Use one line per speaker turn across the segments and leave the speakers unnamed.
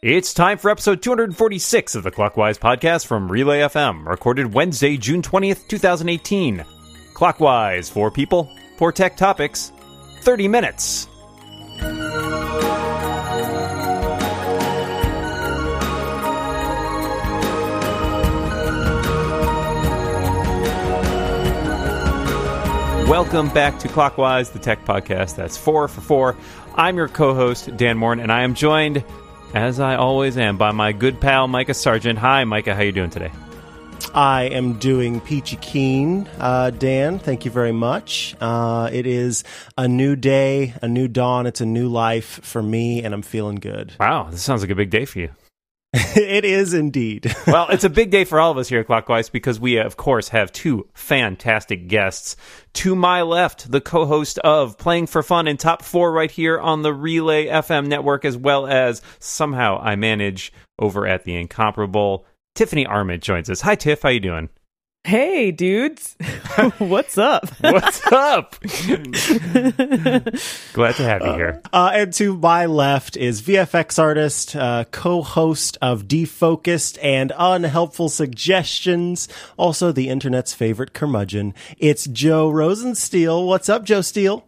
It's time for episode 246 of the Clockwise podcast from Relay FM, recorded Wednesday, June 20th, 2018. Clockwise, for people, for tech topics, 30 minutes. Welcome back to Clockwise, the tech podcast. That's four for four. I'm your co-host Dan Moren, and I am joined, as I always am, by my good pal Micah Sargent. Hi, Micah. How you doing today?
I am doing peachy keen, uh, Dan. Thank you very much. Uh, it is a new day, a new dawn. It's a new life for me, and I'm feeling good.
Wow, this sounds like a big day for you.
it is indeed.
well, it's a big day for all of us here at Clockwise because we, uh, of course, have two fantastic guests. To my left, the co host of Playing for Fun and Top 4 right here on the Relay FM network, as well as somehow I manage over at the Incomparable. Tiffany Arment joins us. Hi, Tiff. How you doing?
Hey, dudes. What's up?
What's up? Glad to have you here.
Uh, and to my left is VFX artist, uh, co host of Defocused and Unhelpful Suggestions, also the internet's favorite curmudgeon. It's Joe Rosensteel. What's up, Joe Steele?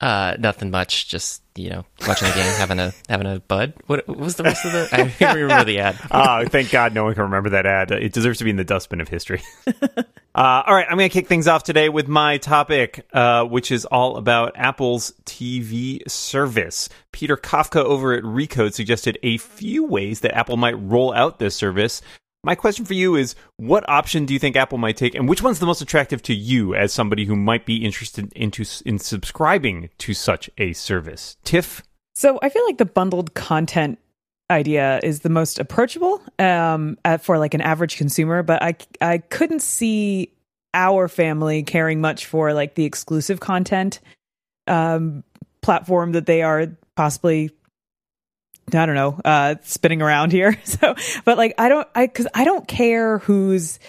Uh, nothing much. Just you know, watching the game, having a having a bud. What, what was the rest of the? I can't remember the ad.
oh, thank God, no one can remember that ad. It deserves to be in the dustbin of history. uh, all right, I'm going to kick things off today with my topic, uh, which is all about Apple's TV service. Peter Kafka over at Recode suggested a few ways that Apple might roll out this service. My question for you is what option do you think Apple might take and which one's the most attractive to you as somebody who might be interested into in subscribing to such a service? Tiff?
So, I feel like the bundled content idea is the most approachable um, for like an average consumer, but I I couldn't see our family caring much for like the exclusive content um, platform that they are possibly I don't know, uh, spinning around here. So, but like, I don't, I, cause I don't care who's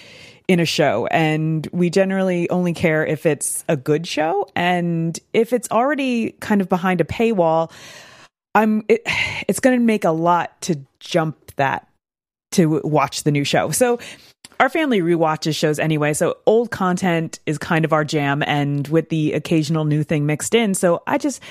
in a show and we generally only care if it's a good show. And if it's already kind of behind a paywall, I'm, it, it's going to make a lot to jump that to watch the new show. So, our family rewatches shows anyway, so old content is kind of our jam and with the occasional new thing mixed in. So I just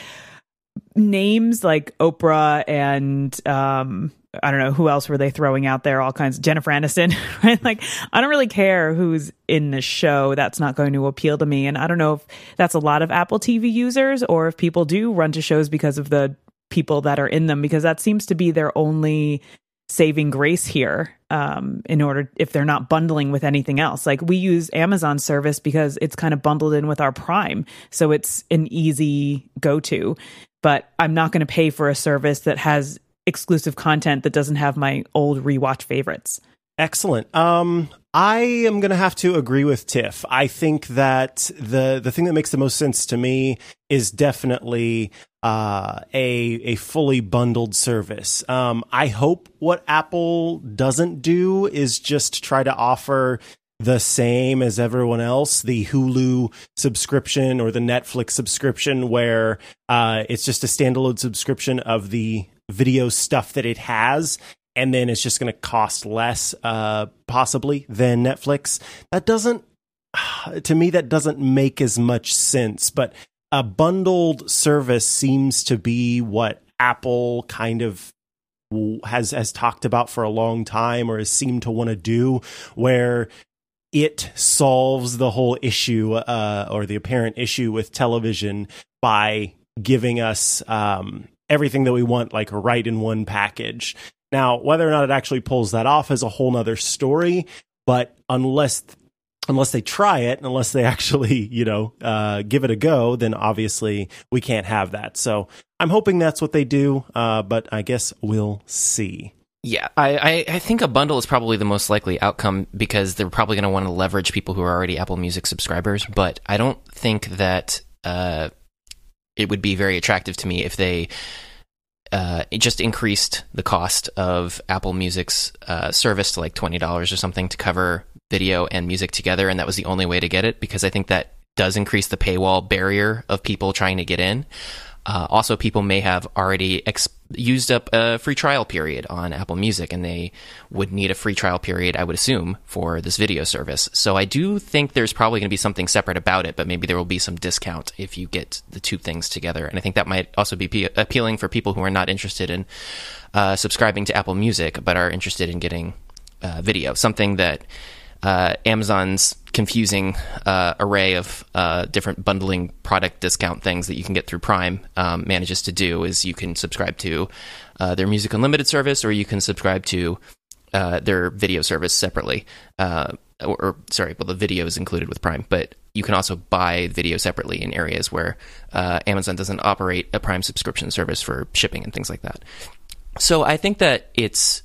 names like Oprah and um I don't know who else were they throwing out there? All kinds Jennifer Aniston right? Like I don't really care who's in the show. That's not going to appeal to me. And I don't know if that's a lot of Apple TV users or if people do run to shows because of the people that are in them because that seems to be their only saving grace here um, in order if they're not bundling with anything else. Like we use Amazon service because it's kind of bundled in with our Prime, so it's an easy go to but I'm not going to pay for a service that has exclusive content that doesn't have my old rewatch favorites.
Excellent. Um, I am going to have to agree with Tiff. I think that the the thing that makes the most sense to me is definitely uh, a a fully bundled service. Um, I hope what Apple doesn't do is just try to offer the same as everyone else the Hulu subscription or the Netflix subscription, where uh, it's just a standalone subscription of the video stuff that it has. And then it's just going to cost less, uh, possibly, than Netflix. That doesn't, to me, that doesn't make as much sense. But a bundled service seems to be what Apple kind of has has talked about for a long time or has seemed to want to do where it solves the whole issue uh, or the apparent issue with television by giving us um, everything that we want like right in one package. Now whether or not it actually pulls that off is a whole nother story but unless unless they try it unless they actually you know uh, give it a go then obviously we can't have that. So i'm hoping that's what they do uh, but i guess we'll see
yeah, I, I, think a bundle is probably the most likely outcome because they're probably going to want to leverage people who are already Apple Music subscribers. But I don't think that uh, it would be very attractive to me if they uh, just increased the cost of Apple Music's uh, service to like twenty dollars or something to cover video and music together, and that was the only way to get it because I think that does increase the paywall barrier of people trying to get in. Uh, also, people may have already used up a free trial period on Apple Music, and they would need a free trial period, I would assume, for this video service. So I do think there's probably going to be something separate about it, but maybe there will be some discount if you get the two things together. And I think that might also be pe- appealing for people who are not interested in uh, subscribing to Apple Music, but are interested in getting uh, video, something that uh, Amazon's confusing uh, array of uh, different bundling product discount things that you can get through Prime um, manages to do is you can subscribe to uh, their Music Unlimited service or you can subscribe to uh, their video service separately. Uh, or, or, sorry, well, the video is included with Prime, but you can also buy video separately in areas where Amazon doesn't operate a Prime subscription service for shipping and things like that. So I think that it's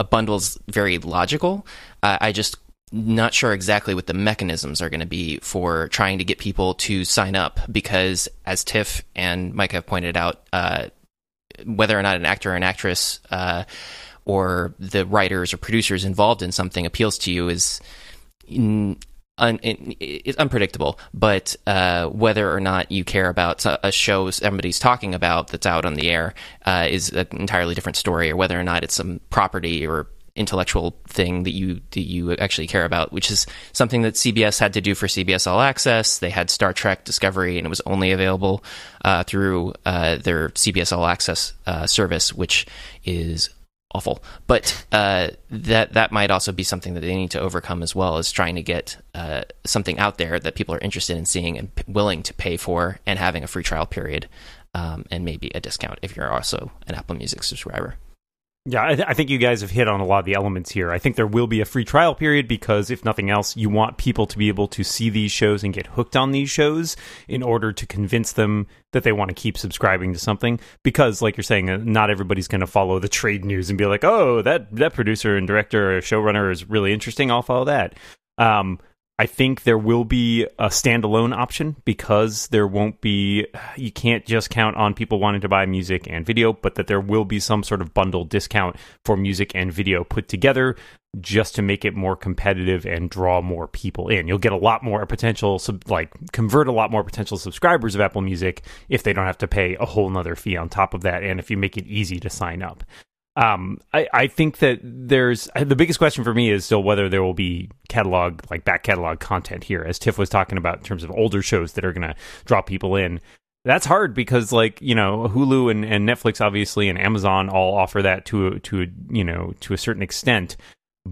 a bundle's very logical. Uh, I just not sure exactly what the mechanisms are going to be for trying to get people to sign up because, as Tiff and Mike have pointed out, uh, whether or not an actor or an actress uh, or the writers or producers involved in something appeals to you is un, it's unpredictable. But uh, whether or not you care about a show somebody's talking about that's out on the air uh, is an entirely different story, or whether or not it's some property or intellectual thing that you that you actually care about, which is something that CBS had to do for CBS All Access. They had Star Trek Discovery, and it was only available uh, through uh, their CBS All Access uh, service, which is awful. But uh, that that might also be something that they need to overcome as well as trying to get uh, something out there that people are interested in seeing and p- willing to pay for, and having a free trial period. Um, and maybe a discount if you're also an Apple Music subscriber.
Yeah, I, th- I, think you guys have hit on a lot of the elements here. I think there will be a free trial period because, if nothing else, you want people to be able to see these shows and get hooked on these shows in order to convince them that they want to keep subscribing to something. Because, like you're saying, uh, not everybody's going to follow the trade news and be like, "Oh, that that producer and director or showrunner is really interesting. I'll follow that." Um, I think there will be a standalone option because there won't be, you can't just count on people wanting to buy music and video, but that there will be some sort of bundle discount for music and video put together just to make it more competitive and draw more people in. You'll get a lot more potential, like convert a lot more potential subscribers of Apple Music if they don't have to pay a whole nother fee on top of that and if you make it easy to sign up. Um, I, I think that there's the biggest question for me is still whether there will be catalog, like back catalog content here, as Tiff was talking about in terms of older shows that are going to draw people in. That's hard because, like you know, Hulu and, and Netflix, obviously, and Amazon all offer that to to you know to a certain extent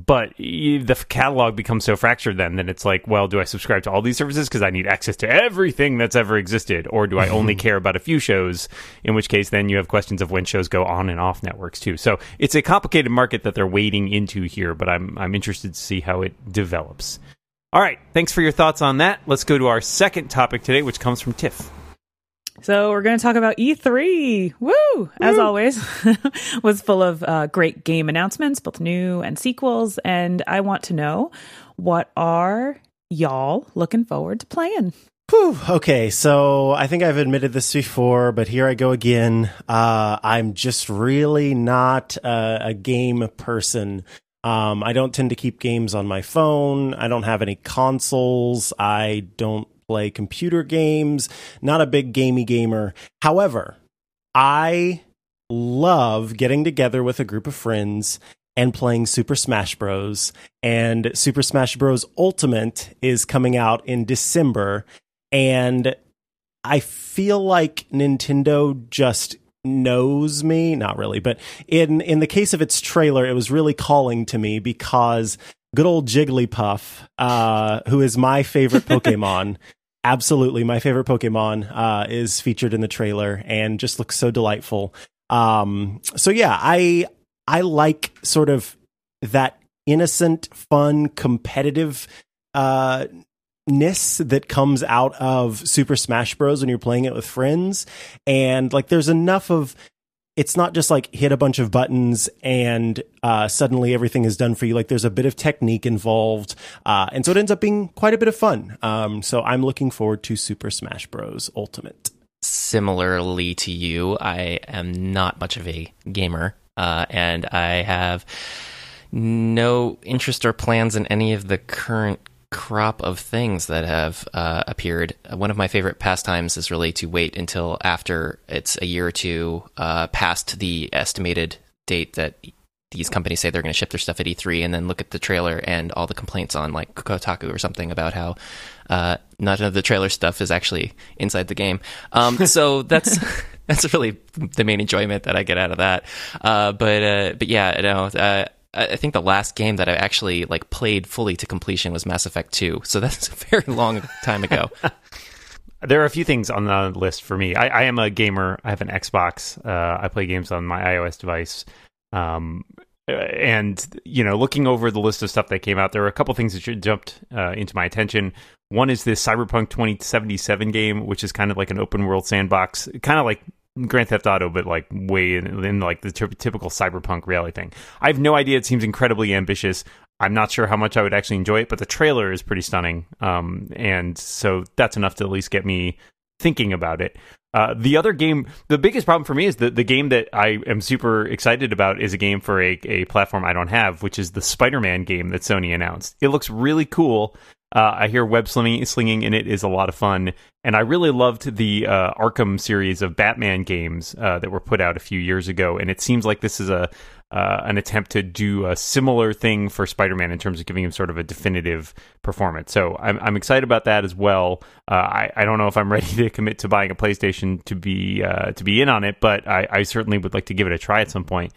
but the catalog becomes so fractured then that it's like well do i subscribe to all these services because i need access to everything that's ever existed? Or do i only care about a few shows? In which case then you have questions of when shows go on and off networks too. So it's a complicated market that they're wading into here but i'm i'm interested to see how it develops. All right. Thanks for your thoughts on that. Let's go to our second topic today which comes from tiff
so we're going to talk about E3. Woo! As Woo. always, was full of uh, great game announcements, both new and sequels. And I want to know what are y'all looking forward to playing?
Whew, okay, so I think I've admitted this before, but here I go again. Uh, I'm just really not a, a game person. Um, I don't tend to keep games on my phone. I don't have any consoles. I don't play computer games, not a big gamey gamer. However, I love getting together with a group of friends and playing Super Smash Bros. And Super Smash Bros. Ultimate is coming out in December. And I feel like Nintendo just knows me not really but in in the case of its trailer it was really calling to me because good old jigglypuff uh who is my favorite pokemon absolutely my favorite Pokemon uh, is featured in the trailer and just looks so delightful. Um, so yeah, I I like sort of that innocent, fun, competitive uh, ness that comes out of Super Smash Bros. when you're playing it with friends, and like there's enough of it's not just like hit a bunch of buttons and uh, suddenly everything is done for you. Like there's a bit of technique involved, uh, and so it ends up being quite a bit of fun. Um, so I'm looking forward to Super Smash Bros. Ultimate.
Similarly to you, I am not much of a gamer, uh, and I have no interest or plans in any of the current crop of things that have uh, appeared. One of my favorite pastimes is really to wait until after it's a year or two uh, past the estimated date that these companies say they're going to ship their stuff at E3, and then look at the trailer and all the complaints on like Kotaku or something about how uh, none of the trailer stuff is actually inside the game. Um, so that's that's really the main enjoyment that I get out of that. Uh, but uh, but yeah, no. Uh, I think the last game that I actually like played fully to completion was Mass Effect 2. So that's a very long time ago.
There are a few things on the list for me. I, I am a gamer. I have an Xbox. Uh, I play games on my iOS device. Um, and you know, looking over the list of stuff that came out, there were a couple things that jumped uh, into my attention. One is this Cyberpunk 2077 game, which is kind of like an open world sandbox, kind of like Grand Theft Auto, but like way in, in like the t- typical cyberpunk reality thing. I have no idea. It seems incredibly ambitious. I'm not sure how much I would actually enjoy it, but the trailer is pretty stunning. Um, and so that's enough to at least get me thinking about it. Uh, the other game, the biggest problem for me is that the game that I am super excited about is a game for a, a platform I don't have, which is the Spider Man game that Sony announced. It looks really cool. Uh, I hear web slinging, in it is a lot of fun, and I really loved the uh, Arkham series of Batman games uh, that were put out a few years ago. And it seems like this is a uh, an attempt to do a similar thing for Spider-Man in terms of giving him sort of a definitive performance. So I'm, I'm excited about that as well. Uh, I, I don't know if I'm ready to commit to buying a PlayStation to be uh, to be in on it, but I, I certainly would like to give it a try at some point.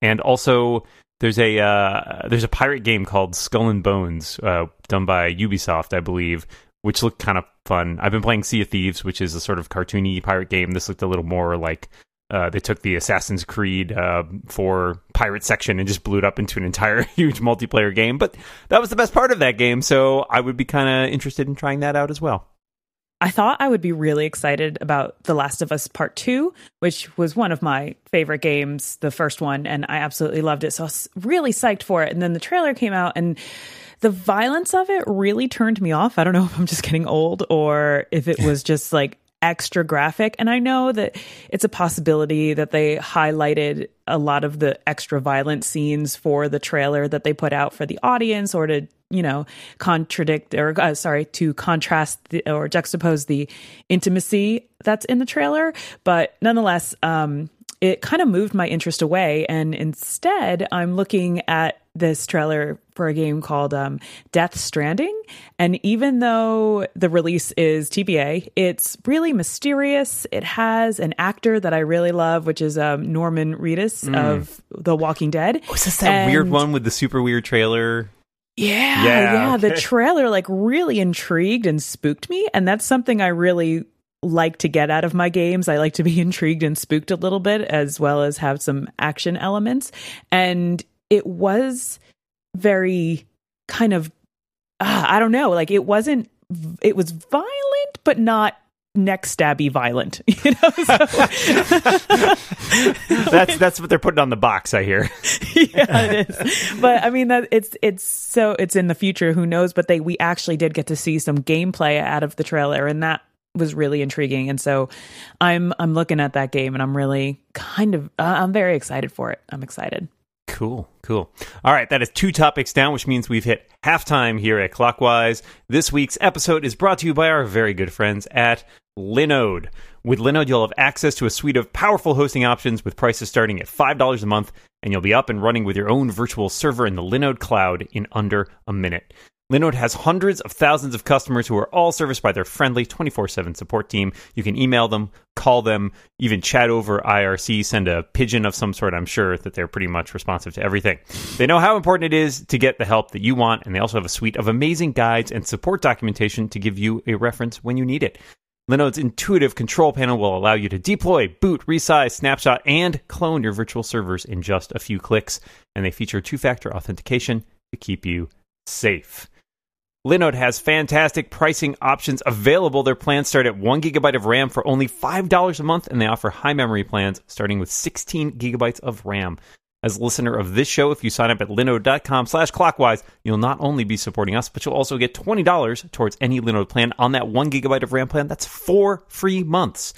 And also, there's a uh, there's a pirate game called Skull and Bones, uh, done by Ubisoft, I believe, which looked kind of fun. I've been playing Sea of Thieves, which is a sort of cartoony pirate game. This looked a little more like uh, they took the Assassin's Creed uh, for pirate section and just blew it up into an entire huge multiplayer game. But that was the best part of that game, so I would be kind of interested in trying that out as well.
I thought I would be really excited about The Last of Us Part 2, which was one of my favorite games, the first one, and I absolutely loved it. So I was really psyched for it. And then the trailer came out, and the violence of it really turned me off. I don't know if I'm just getting old or if it was just like extra graphic. And I know that it's a possibility that they highlighted a lot of the extra violent scenes for the trailer that they put out for the audience or to, you know, contradict or, uh, sorry, to contrast the, or juxtapose the intimacy that's in the trailer. But nonetheless, um, it kind of moved my interest away. And instead, I'm looking at this trailer for a game called um, Death Stranding. And even though the release is TBA, it's really mysterious. It has an actor that I really love, which is um, Norman Reedus mm. of The Walking Dead.
Oh, is this that and weird one with the super weird trailer?
Yeah, yeah. yeah. Okay. The trailer like really intrigued and spooked me. And that's something I really like to get out of my games. I like to be intrigued and spooked a little bit, as well as have some action elements. And it was very kind of, uh, I don't know, like it wasn't, it was violent, but not neck stabby violent you know
so. that's that's what they're putting on the box i hear.
Yeah it is. But i mean that it's it's so it's in the future who knows but they we actually did get to see some gameplay out of the trailer and that was really intriguing and so i'm i'm looking at that game and i'm really kind of uh, i'm very excited for it. I'm excited
Cool, cool. All right, that is two topics down, which means we've hit halftime here at Clockwise. This week's episode is brought to you by our very good friends at Linode. With Linode, you'll have access to a suite of powerful hosting options with prices starting at $5 a month, and you'll be up and running with your own virtual server in the Linode cloud in under a minute. Linode has hundreds of thousands of customers who are all serviced by their friendly 24 7 support team. You can email them, call them, even chat over IRC, send a pigeon of some sort. I'm sure that they're pretty much responsive to everything. They know how important it is to get the help that you want, and they also have a suite of amazing guides and support documentation to give you a reference when you need it. Linode's intuitive control panel will allow you to deploy, boot, resize, snapshot, and clone your virtual servers in just a few clicks. And they feature two factor authentication to keep you safe. Linode has fantastic pricing options available. Their plans start at one gigabyte of RAM for only $5 a month, and they offer high memory plans starting with 16 gigabytes of RAM. As a listener of this show, if you sign up at linode.com slash clockwise, you'll not only be supporting us, but you'll also get $20 towards any Linode plan on that one gigabyte of RAM plan. That's four free months.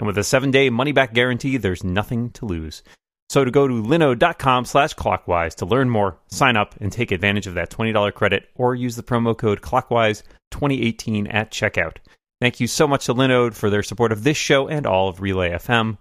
And with a seven day money back guarantee, there's nothing to lose. So to go to linode.com slash clockwise to learn more, sign up, and take advantage of that $20 credit, or use the promo code clockwise2018 at checkout. Thank you so much to Linode for their support of this show and all of Relay FM.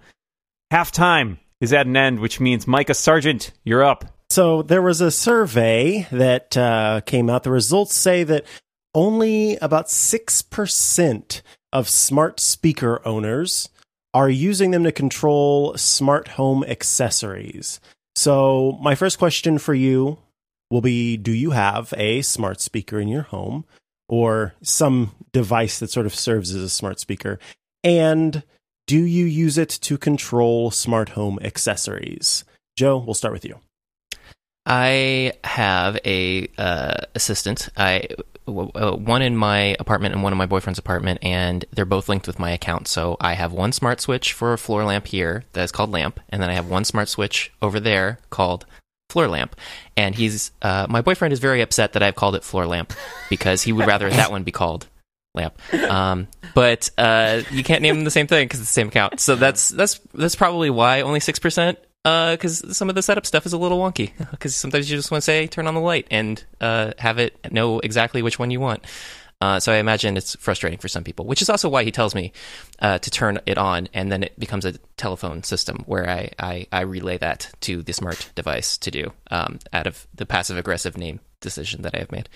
Halftime is at an end, which means Micah Sargent, you're up.
So there was a survey that uh, came out. The results say that only about 6% of smart speaker owners are using them to control smart home accessories. So, my first question for you will be Do you have a smart speaker in your home or some device that sort of serves as a smart speaker? And do you use it to control smart home accessories? Joe, we'll start with you.
I have a uh, assistant. I uh, one in my apartment and one in my boyfriend's apartment, and they're both linked with my account. So I have one smart switch for a floor lamp here that is called lamp, and then I have one smart switch over there called floor lamp. And he's uh, my boyfriend is very upset that I've called it floor lamp because he would rather that one be called lamp. Um, but uh, you can't name them the same thing because it's the same account. So that's that's that's probably why only six percent because uh, some of the setup stuff is a little wonky. Because sometimes you just want to say turn on the light and uh, have it know exactly which one you want. Uh, so I imagine it's frustrating for some people, which is also why he tells me uh, to turn it on, and then it becomes a telephone system where I, I, I relay that to the smart device to do um, out of the passive aggressive name decision that I have made.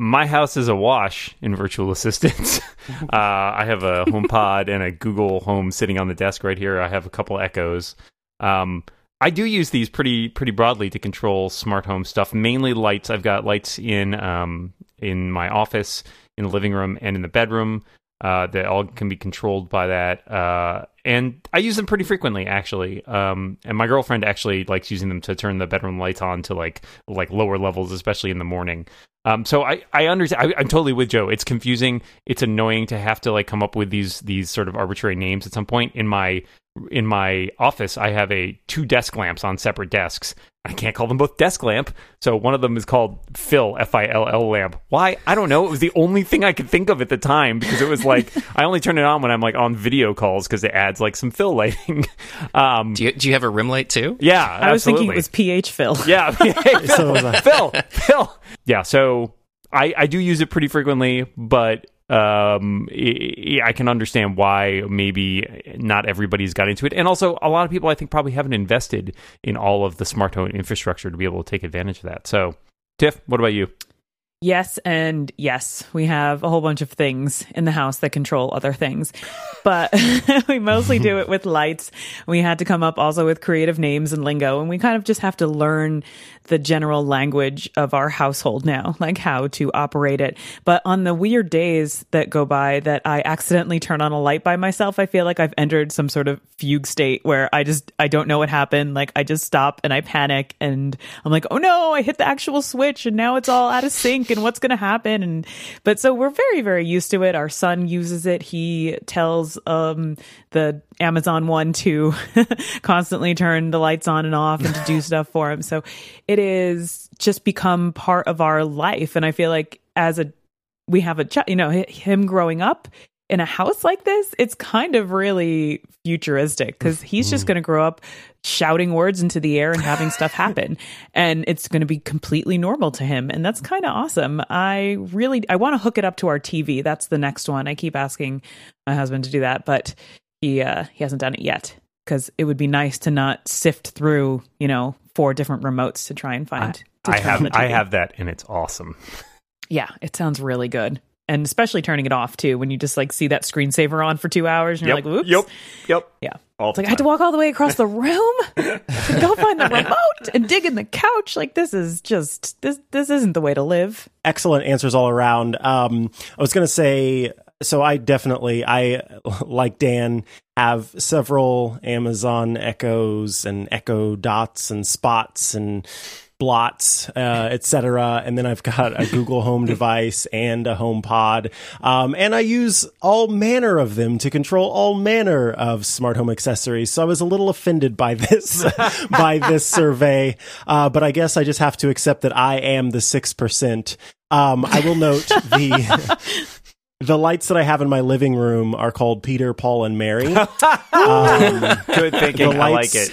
My house is awash in virtual assistants. uh, I have a HomePod and a Google Home sitting on the desk right here. I have a couple Echoes. Um, I do use these pretty pretty broadly to control smart home stuff. Mainly lights. I've got lights in um, in my office, in the living room, and in the bedroom. Uh, that all can be controlled by that. Uh, and I use them pretty frequently, actually. Um, and my girlfriend actually likes using them to turn the bedroom lights on to like like lower levels, especially in the morning. Um, so I I understand. I, am totally with Joe. It's confusing. It's annoying to have to like come up with these these sort of arbitrary names at some point. In my in my office, I have a two desk lamps on separate desks. I can't call them both desk lamp. So one of them is called Phil F I L L lamp. Why? I don't know. It was the only thing I could think of at the time because it was like I only turn it on when I'm like on video calls because it adds like some fill lighting. Um,
do you do you have a rim light too?
Yeah,
I was thinking it was PH Phil.
Yeah, Phil, Phil, Phil. Yeah, so I I do use it pretty frequently, but um, I can understand why maybe not everybody's got into it. And also, a lot of people I think probably haven't invested in all of the smart home infrastructure to be able to take advantage of that. So, Tiff, what about you?
Yes, and yes, we have a whole bunch of things in the house that control other things, but we mostly do it with lights. We had to come up also with creative names and lingo, and we kind of just have to learn the general language of our household now, like how to operate it. But on the weird days that go by that I accidentally turn on a light by myself, I feel like I've entered some sort of fugue state where I just I don't know what happened. Like I just stop and I panic and I'm like, "Oh no, I hit the actual switch and now it's all out of sync and what's going to happen and but so we're very very used to it our son uses it he tells um the amazon one to constantly turn the lights on and off and to do stuff for him so it is just become part of our life. And i feel like as a we have a child you know him growing up in a house like this, it's kind of really futuristic because he's just mm-hmm. going to grow up shouting words into the air and having stuff happen. And it's going to be completely normal to him. And that's kind of awesome. I really i want to hook it up to our tv that's the next one. I keep asking my husband to do that but he uh he hasn't done it yet because it would be nice to not sift through you know four different remotes to try and find
I, I have i have that and it's awesome
yeah it sounds really good and especially turning it off too when you just like see that screensaver on for two hours and you're
yep,
like, "Oops."
Yep. Yep.
Yeah. All it's like I had to walk all the way across the room to go find the remote and dig in the couch. Like this is just this this isn't the way to live.
Excellent answers all around. Um, I was going to say so I definitely I like Dan have several Amazon Echoes and Echo Dots and Spots and blots, uh, etc. And then I've got a Google Home device and a HomePod. Um, and I use all manner of them to control all manner of smart home accessories. So I was a little offended by this, by this survey. Uh, but I guess I just have to accept that I am the 6%. Um, I will note the, the lights that I have in my living room are called Peter, Paul, and Mary. um,
Good thinking.
The
I like
lights-
it.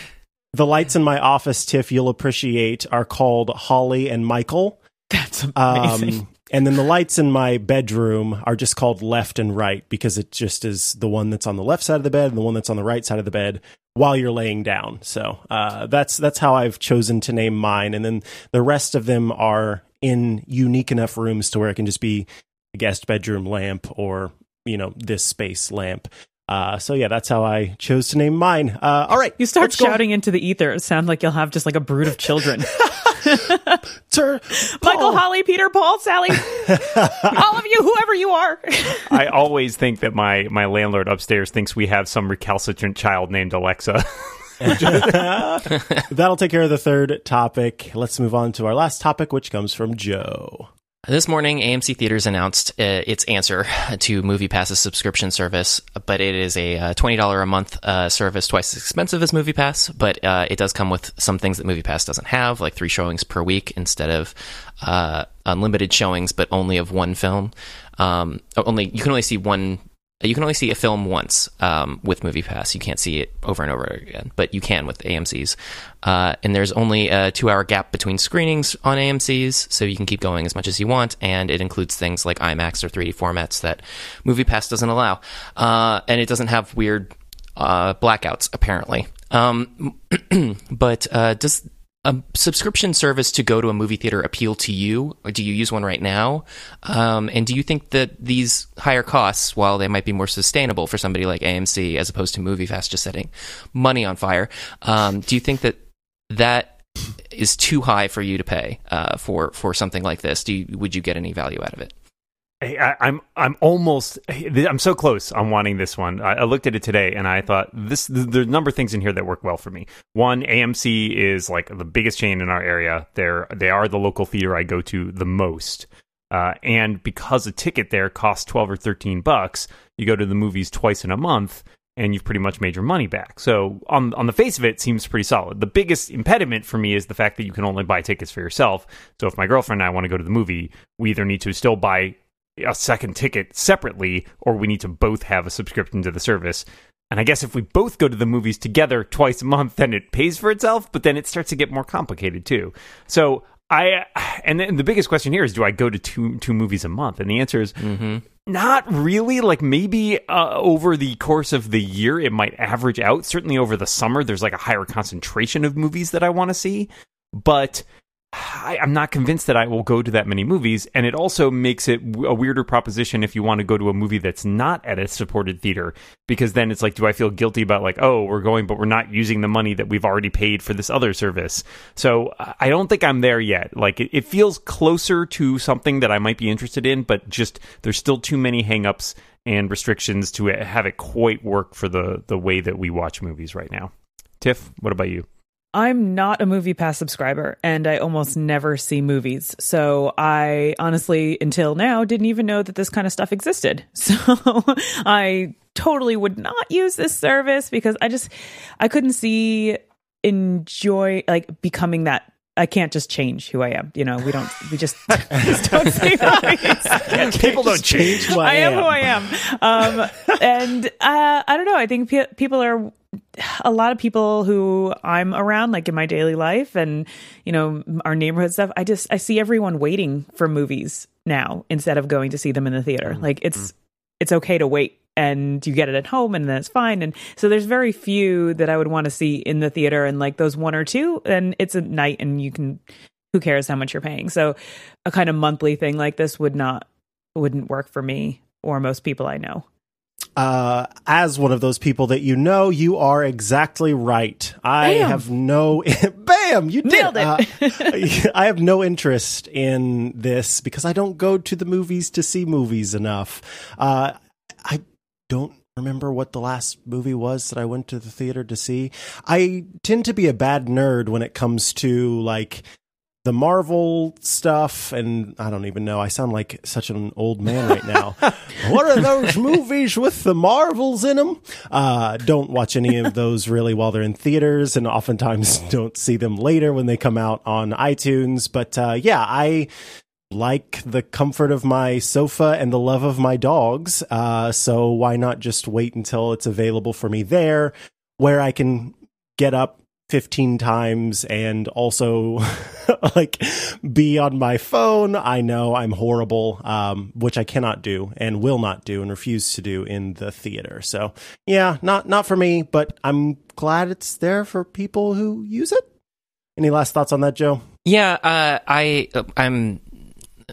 the lights in my office, Tiff, you'll appreciate, are called Holly and Michael.
That's amazing.
Um, and then the lights in my bedroom are just called left and right because it just is the one that's on the left side of the bed and the one that's on the right side of the bed while you're laying down. So uh, that's that's how I've chosen to name mine. And then the rest of them are in unique enough rooms to where it can just be guest bedroom lamp or you know this space lamp. Uh, so yeah, that's how I chose to name mine. Uh, all right,
you start
let's go-
shouting into the ether. It sounds like you'll have just like a brood of children.
Sir,
Michael, Holly, Peter, Paul, Sally, all of you, whoever you are.
I always think that my my landlord upstairs thinks we have some recalcitrant child named Alexa.
That'll take care of the third topic. Let's move on to our last topic, which comes from Joe.
This morning, AMC Theaters announced uh, its answer to MoviePass's subscription service, but it is a uh, $20 a month uh, service, twice as expensive as MoviePass, but uh, it does come with some things that MoviePass doesn't have, like three showings per week instead of uh, unlimited showings, but only of one film. Um, only you can only see one. You can only see a film once um, with MoviePass. You can't see it over and over again, but you can with AMC's. Uh, and there's only a two-hour gap between screenings on AMC's, so you can keep going as much as you want. And it includes things like IMAX or 3D formats that MoviePass doesn't allow. Uh, and it doesn't have weird uh, blackouts, apparently. Um, but uh, does a subscription service to go to a movie theater appeal to you? Or do you use one right now? Um, and do you think that these higher costs, while they might be more sustainable for somebody like AMC as opposed to MoviePass just setting money on fire, um, do you think that that is too high for you to pay uh, for for something like this? Do you, would you get any value out of it?
I, I'm I'm almost I'm so close on wanting this one. I, I looked at it today and I thought this there's a number of things in here that work well for me. One, AMC is like the biggest chain in our area. They're they are the local theater I go to the most. Uh, and because a ticket there costs 12 or 13 bucks, you go to the movies twice in a month and you've pretty much made your money back. So on on the face of it, it seems pretty solid. The biggest impediment for me is the fact that you can only buy tickets for yourself. So if my girlfriend and I want to go to the movie, we either need to still buy a second ticket separately or we need to both have a subscription to the service. And I guess if we both go to the movies together twice a month, then it pays for itself, but then it starts to get more complicated too. So I and then the biggest question here is do I go to two two movies a month? And the answer is not really. Like maybe uh, over the course of the year it might average out. Certainly over the summer there's like a higher concentration of movies that I want to see, but I, I'm not convinced that I will go to that many movies, and it also makes it a weirder proposition if you want to go to a movie that's not at a supported theater, because then it's like, do I feel guilty about like, oh, we're going, but we're not using the money that we've already paid for this other service? So I I don't think I'm there yet. Like, it, it feels closer to something that I might be interested in, but just there's still too many hangups and restrictions to have it quite work for the the way that we watch movies right now. Tiff, what about you?
I'm not a movie pass subscriber and I almost never see movies. So I honestly, until now, didn't even know that this kind of stuff existed. So I totally would not use this service because I just, I couldn't see enjoy, like becoming that. I can't just change who I am. You know, we don't, we just, just don't see movies.
People don't change.
Who
I am who I am. Um, and uh, I don't know. I think pe- people are a lot of people who I'm around, like in my daily life and, you know, our neighborhood stuff. I just, I see everyone waiting for movies now instead of going to see them in the theater. Mm-hmm. Like it's, mm-hmm. it's okay to wait and you get it at home and then it's fine. And so there's very few that I would want to see in the theater and like those one or two, and it's a night and you can, who cares how much you're paying? So a kind of monthly thing like this would not, wouldn't work for me or most people I know.
Uh, as one of those people that you know, you are exactly right. I
Bam.
have no, bam, you did.
Nailed it.
Uh, I have no interest in this because I don't go to the movies to see movies enough. Uh, I don't remember what the last movie was that I went to the theater to see. I tend to be a bad nerd when it comes to like the Marvel stuff, and I don't even know. I sound like such an old man right now. what are those movies with the Marvels in them? Uh, don't watch any of those really while they're in theaters, and oftentimes don't see them later when they come out on iTunes. But uh, yeah, I like the comfort of my sofa and the love of my dogs. Uh, so why not just wait until it's available for me there, where I can get up 15 times and also like be on my phone. I know I'm horrible, um, which I cannot do and will not do and refuse to do in the theater. So yeah, not, not for me, but I'm glad it's there for people who use it. Any last thoughts on that, Joe?
Yeah, uh, I I'm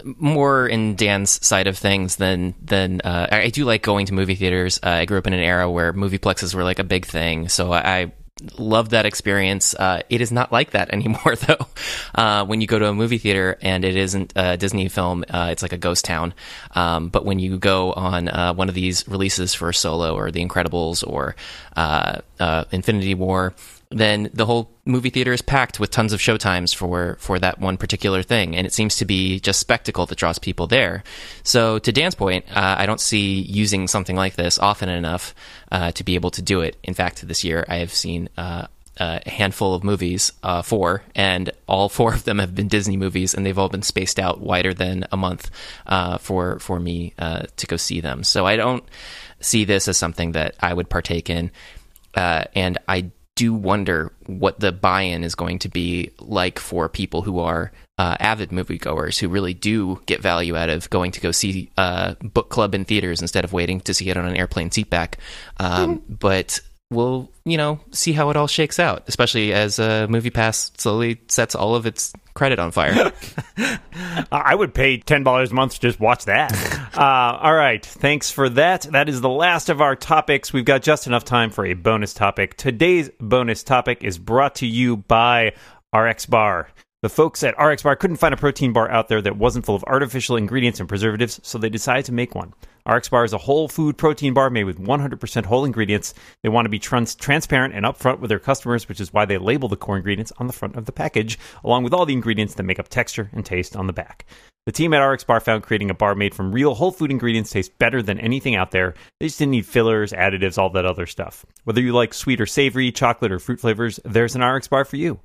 more in Dan's side of things than than uh, I do like going to movie theaters. Uh, I grew up in an era where movie plexes were like a big thing, so I loved that experience. Uh, it is not like that anymore, though. Uh, when you go to a movie theater and it isn't a Disney film, uh, it's like a ghost town. Um, but when you go on uh, one of these releases for Solo or The Incredibles or uh, uh, Infinity War, then the whole movie theater is packed with tons of showtimes for for that one particular thing, and it seems to be just spectacle that draws people there. So, to Dan's point, uh, I don't see using something like this often enough uh, to be able to do it. In fact, this year I have seen. Uh, a handful of movies, uh, four, and all four of them have been Disney movies, and they've all been spaced out wider than a month uh, for for me uh, to go see them. So I don't see this as something that I would partake in, and I do wonder what the buy-in is going to be like for people who are uh, avid moviegoers who really do get value out of going to go see uh, book club in theaters instead of waiting to see it on an airplane seatback. Um, mm-hmm. But we'll, you know, see how it all shakes out, especially as uh, MoviePass slowly sets all of its credit on fire.
I would pay ten dollars a month to just watch that. uh, all right, thanks for that. That is the last of our topics. We've got just enough time for a bonus topic. Today's bonus topic is brought to you by RX Bar. The folks at RX Bar couldn't find a protein bar out there that wasn't full of artificial ingredients and preservatives, so they decided to make one. RX Bar is a whole food protein bar made with 100% whole ingredients. They want to be trans- transparent and upfront with their customers, which is why they label the core ingredients on the front of the package, along with all the ingredients that make up texture and taste on the back. The team at RX Bar found creating a bar made from real whole food ingredients tastes better than anything out there. They just didn't need fillers, additives, all that other stuff. Whether you like sweet or savory, chocolate or fruit flavors, there's an RX Bar for you.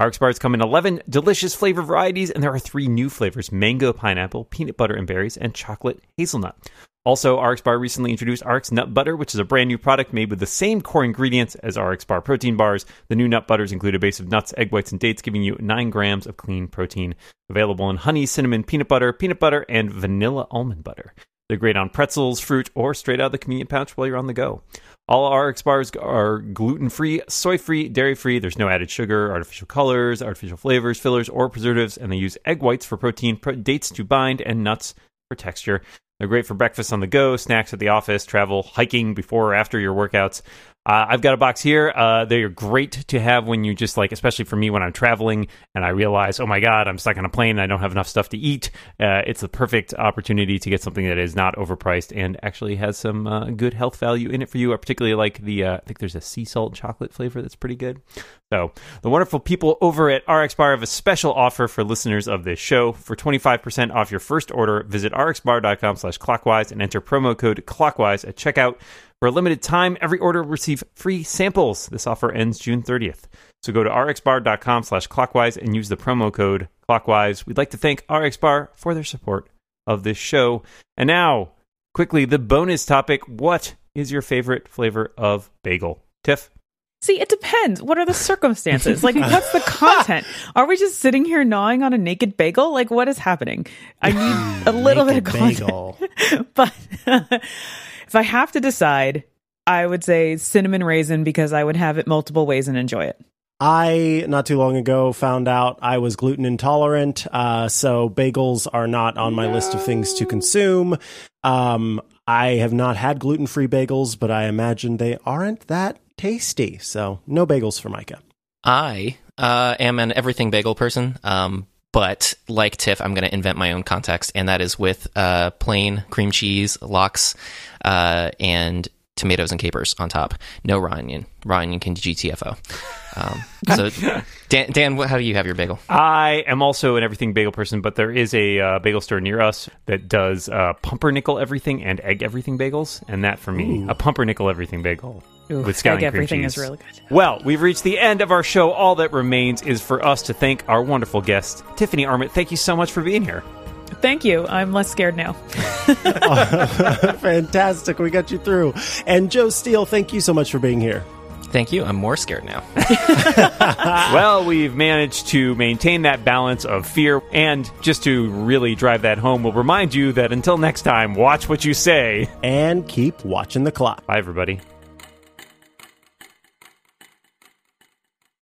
RX bars come in 11 delicious flavor varieties, and there are three new flavors mango, pineapple, peanut butter and berries, and chocolate hazelnut. Also, RX Bar recently introduced RX Nut Butter, which is a brand new product made with the same core ingredients as RX Bar protein bars. The new nut butters include a base of nuts, egg whites, and dates, giving you 9 grams of clean protein. Available in honey, cinnamon, peanut butter, peanut butter, and vanilla almond butter. They're great on pretzels, fruit, or straight out of the convenient pouch while you're on the go. All RX bars are gluten free, soy free, dairy free. There's no added sugar, artificial colors, artificial flavors, fillers, or preservatives, and they use egg whites for protein, dates to bind, and nuts for texture. They're great for breakfast on the go, snacks at the office, travel, hiking before or after your workouts. Uh, I've got a box here. Uh, they are great to have when you just like, especially for me when I'm traveling and I realize, oh my God, I'm stuck on a plane and I don't have enough stuff to eat. Uh, it's the perfect opportunity to get something that is not overpriced and actually has some uh, good health value in it for you. I particularly like the, uh, I think there's a sea salt chocolate flavor that's pretty good. So the wonderful people over at RX Bar have a special offer for listeners of this show. For 25% off your first order, visit rxbar.com slash clockwise and enter promo code clockwise at checkout. For a limited time, every order will receive free samples. This offer ends June 30th. So go to rxbar.com slash clockwise and use the promo code clockwise. We'd like to thank RxBar for their support of this show. And now, quickly, the bonus topic. What is your favorite flavor of bagel? Tiff?
See, it depends. What are the circumstances? Like, what's the content? Are we just sitting here gnawing on a naked bagel? Like, what is happening? I need a little bit of content. but if I have to decide, I would say cinnamon raisin because I would have it multiple ways and enjoy it.
I not too long ago found out I was gluten intolerant, uh, so bagels are not on my no. list of things to consume. Um, I have not had gluten free bagels, but I imagine they aren't that tasty. So no bagels for Micah.
I uh, am an everything bagel person, um, but like Tiff, I'm going to invent my own context, and that is with uh, plain cream cheese, lox, uh, and tomatoes and capers on top. No raw onion. Raw onion can GTFO. Um, so, Dan, Dan, how do you have your bagel?
I am also an everything bagel person, but there is a uh, bagel store near us that does uh, pumpernickel everything and egg everything bagels, and that for me, Ooh. a pumpernickel everything bagel Ooh, with scallion cream
everything
cheese.
is really good.
Well, we've reached the end of our show. All that remains is for us to thank our wonderful guest, Tiffany Arment. Thank you so much for being here.
Thank you. I'm less scared now.
Fantastic. We got you through. And Joe Steele, thank you so much for being here.
Thank you. I'm more scared now.
well, we've managed to maintain that balance of fear. And just to really drive that home, we'll remind you that until next time, watch what you say.
And keep watching the clock.
Bye, everybody.